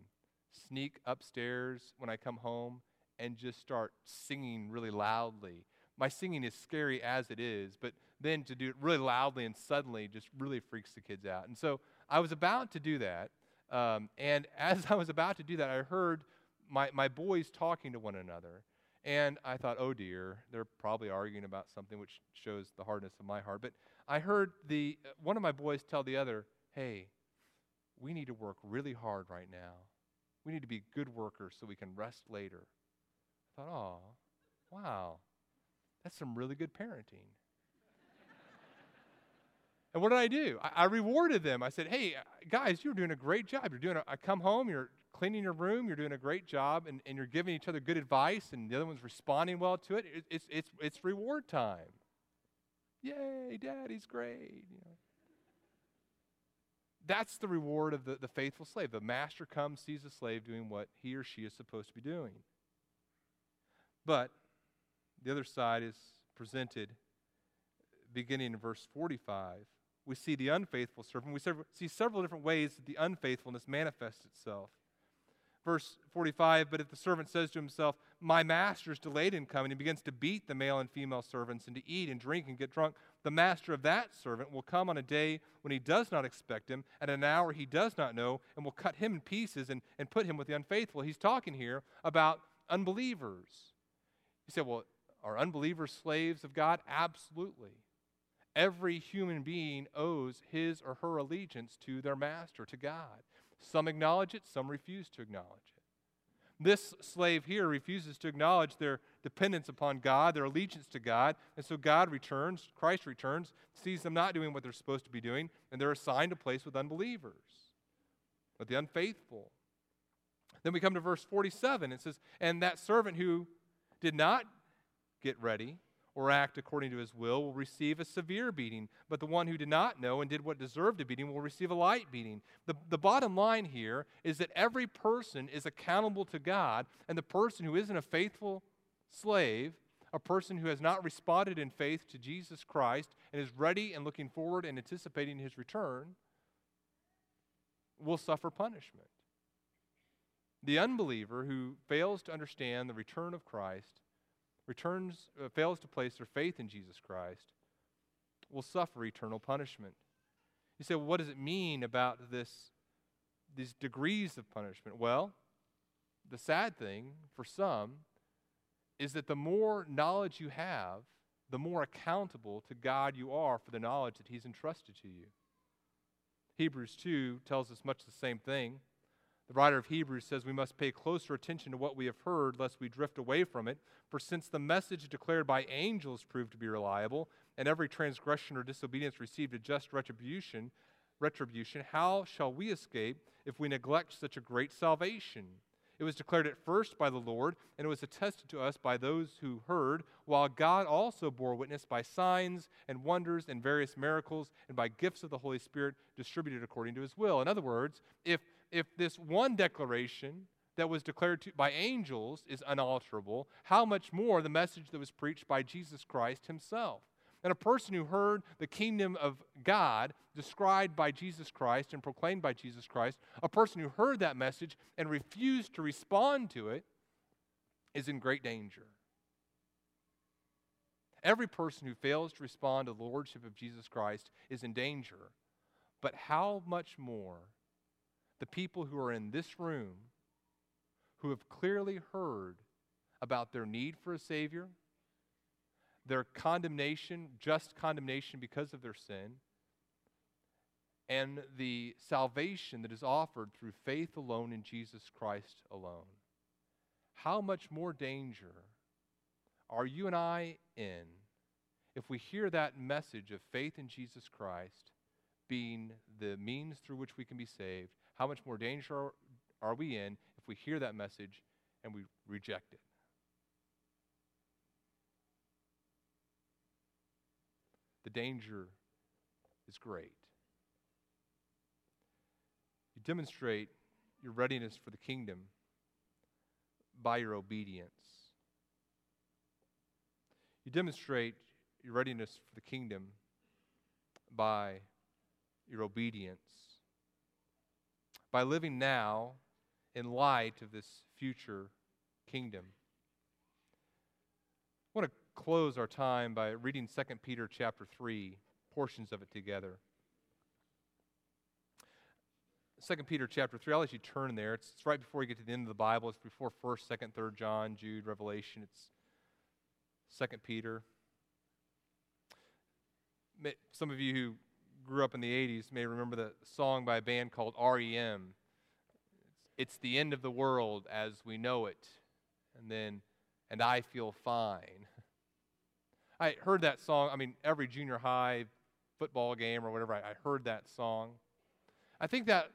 sneak upstairs when I come home and just start singing really loudly. My singing is scary as it is, but then to do it really loudly and suddenly just really freaks the kids out. And so I was about to do that. Um, and [laughs] as I was about to do that, I heard my, my boys talking to one another. And I thought, oh dear, they're probably arguing about something, which shows the hardness of my heart. But I heard the, one of my boys tell the other, hey, we need to work really hard right now. We need to be good workers so we can rest later. I thought, oh, wow, that's some really good parenting. And what did I do? I, I, rewarded them. I said, hey, uh, guys, you're doing a great job. You're doing a, I come home, you're cleaning your room, you're doing a great job, and, and you're giving each other good advice, and the other one's responding well to it. it it's, it's, it's reward time. Yay, daddy's great. You know. That's the reward of the, the faithful slave. The master comes, sees the slave doing what he or she is supposed to be doing. But the other side is presented beginning in verse 45. We see the unfaithful servant. We see several different ways that the unfaithfulness manifests itself. Verse 45 But if the servant says to himself, My master is delayed in coming, and begins to beat the male and female servants, and to eat and drink and get drunk, the master of that servant will come on a day when he does not expect him, at an hour he does not know, and will cut him in pieces and, and put him with the unfaithful. He's talking here about unbelievers. You say, Well, are unbelievers slaves of God? Absolutely. Every human being owes his or her allegiance to their master, to God. Some acknowledge it, some refuse to acknowledge it. This slave here refuses to acknowledge their dependence upon God, their allegiance to God, and so God returns, Christ returns, sees them not doing what they're supposed to be doing, and they're assigned a place with unbelievers, with the unfaithful. Then we come to verse 47. It says, And that servant who did not get ready, or act according to his will will receive a severe beating, but the one who did not know and did what deserved a beating will receive a light beating. The, the bottom line here is that every person is accountable to God, and the person who isn't a faithful slave, a person who has not responded in faith to Jesus Christ and is ready and looking forward and anticipating his return, will suffer punishment. The unbeliever who fails to understand the return of Christ returns, uh, fails to place their faith in Jesus Christ, will suffer eternal punishment. You say, well, what does it mean about this, these degrees of punishment? Well, the sad thing for some is that the more knowledge you have, the more accountable to God you are for the knowledge that He's entrusted to you. Hebrews 2 tells us much the same thing. The writer of Hebrews says we must pay closer attention to what we have heard, lest we drift away from it. For since the message declared by angels proved to be reliable, and every transgression or disobedience received a just retribution, retribution, how shall we escape if we neglect such a great salvation? It was declared at first by the Lord, and it was attested to us by those who heard, while God also bore witness by signs and wonders and various miracles and by gifts of the Holy Spirit distributed according to his will. In other words, if if this one declaration that was declared to, by angels is unalterable, how much more the message that was preached by Jesus Christ himself? And a person who heard the kingdom of God described by Jesus Christ and proclaimed by Jesus Christ, a person who heard that message and refused to respond to it, is in great danger. Every person who fails to respond to the Lordship of Jesus Christ is in danger. But how much more the people who are in this room who have clearly heard about their need for a Savior, their condemnation, just condemnation because of their sin, and the salvation that is offered through faith alone in Jesus Christ alone. How much more danger are you and I in if we hear that message of faith in Jesus Christ being the means through which we can be saved? How much more danger are we in if we hear that message and we reject it? the danger is great. You demonstrate your readiness for the kingdom by your obedience. You demonstrate your readiness for the kingdom by your obedience. By living now in light of this future kingdom. I want to close our time by reading 2 Peter chapter 3, portions of it together. 2 Peter chapter 3, I'll let you turn there. It's, it's right before you get to the end of the Bible. It's before 1st, 2nd, 3rd John, Jude, Revelation. It's 2 Peter. Some of you who grew up in the 80s may remember the song by a band called REM. It's, the end of the world as we know it. And then, and I feel fine. [laughs] I heard that song, I mean, every junior high football game or whatever, I, I heard that song. I think that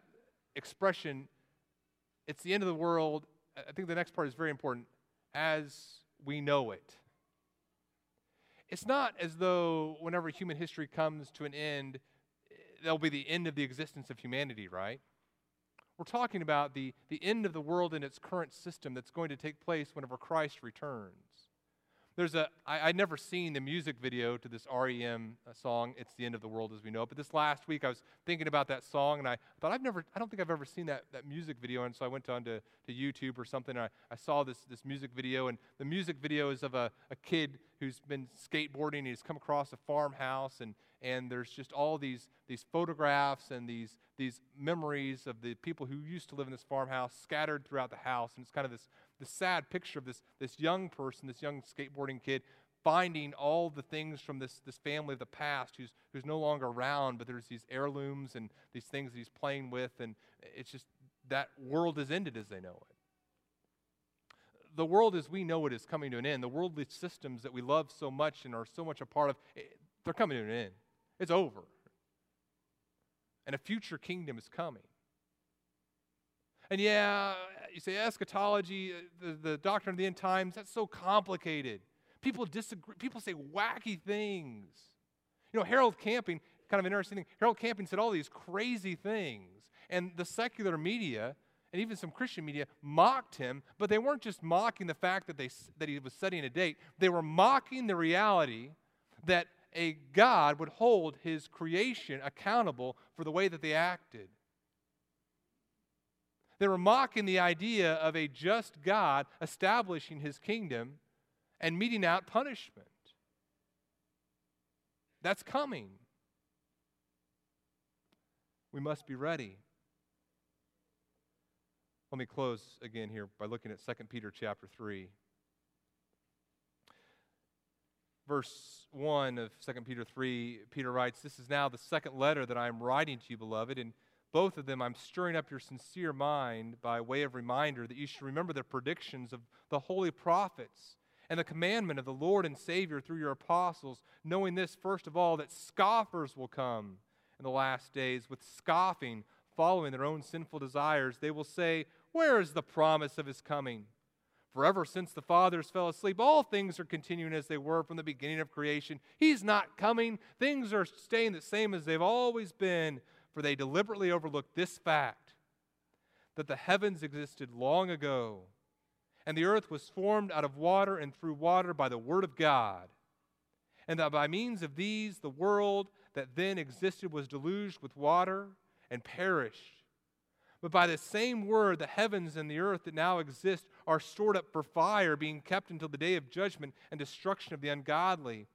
expression, it's the end of the world. I think the next part is very important as we know it. It's not as though whenever human history comes to an end, that'll be the end of the existence of humanity, right? We're talking about the, the end of the world in its current system that's going to take place whenever Christ returns. There's a, I, I'd never seen the music video to this REM uh, song, It's the End of the World as We Know it. But this last week I was thinking about that song and I thought, I've never, I don't think I've ever seen that, that music video. And so I went on to, to YouTube or something and I, I saw this, this music video. And the music video is of a, a kid who's been skateboarding. And he's come across a farmhouse and, and there's just all these, these photographs and these, these memories of the people who used to live in this farmhouse scattered throughout the house. And it's kind of this the sad picture of this, this young person, this young skateboarding kid, finding all the things from this, this family of the past who's, who's no longer around, but there's these heirlooms and these things that he's playing with, and it's just that world is ended as they know it. The world as we know it is coming to an end. The worldly systems that we love so much and are so much a part of, eh, they're coming to an end. It's over. And a future kingdom is coming. And yeah, you say eschatology, uh, the, the doctrine of the end times, that's so complicated. People disagree, people say wacky things. You know, Harold Camping, kind of interesting thing, Harold Camping said all these crazy things. And the secular media, and even some Christian media, mocked him, but they weren't just mocking the fact that, they, that he was setting a date, they were mocking the reality that a God would hold his creation accountable for the way that they acted. They were mocking the idea of a just God establishing his kingdom and meting out punishment. That's coming. We must be ready. Let me close again here by looking at 2 Peter chapter 3. Verse 1 of 2 Peter 3, Peter writes, This is now the second letter that I am writing to you, beloved, and both of them, I'm stirring up your sincere mind by way of reminder that you should remember the predictions of the holy prophets and the commandment of the Lord and Savior through your apostles, knowing this, first of all, that scoffers will come in the last days with scoffing, following their own sinful desires. They will say, Where is the promise of his coming? For ever since the fathers fell asleep, all things are continuing as they were from the beginning of creation. He's not coming. Things are staying the same as they've always been for they deliberately overlooked this fact that the heavens existed long ago, and the earth was formed out of water and through water by the word of God. and that by means of these the world that then existed was deluged with water and perished. But by the same word, the heavens and the earth that now exist are stored up for fire, being kept until the day of judgment and destruction of the ungodly.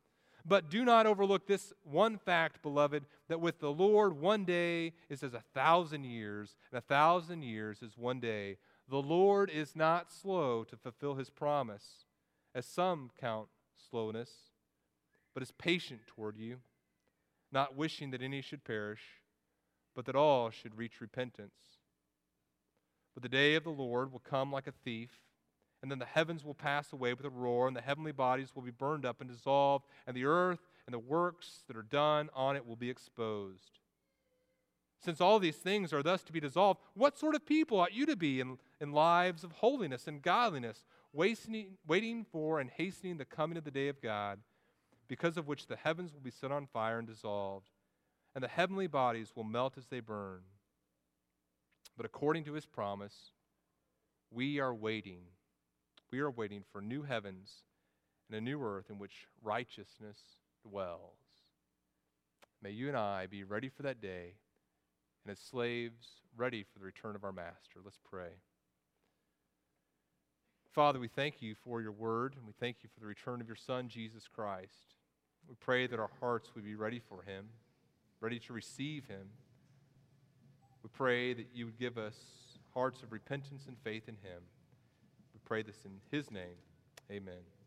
But do not overlook this one fact, beloved, that with the Lord one day is as a thousand years, and a thousand years is one day. The Lord is not slow to fulfill his promise, as some count slowness, but is patient toward you, not wishing that any should perish, but that all should reach repentance. But the day of the Lord will come like a thief and then the heavens will pass away with a roar, and the heavenly bodies will be burned up and dissolved, and the earth and the works that are done on it will be exposed. Since all these things are thus to be dissolved, what sort of people ought you to be in, in lives of holiness and godliness, wasting, waiting for and hastening the coming of the day of God, because of which the heavens will be set on fire and dissolved, and the heavenly bodies will melt as they burn? But according to his promise, we are waiting we are waiting for new heavens and a new earth in which righteousness dwells. May you and I be ready for that day, and as slaves, ready for the return of our Master. Let's pray. Father, we thank you for your word, and we thank you for the return of your Son, Jesus Christ. We pray that our hearts would be ready for him, ready to receive him. We pray that you would give us hearts of repentance and faith in him We pray this in his name. Amen.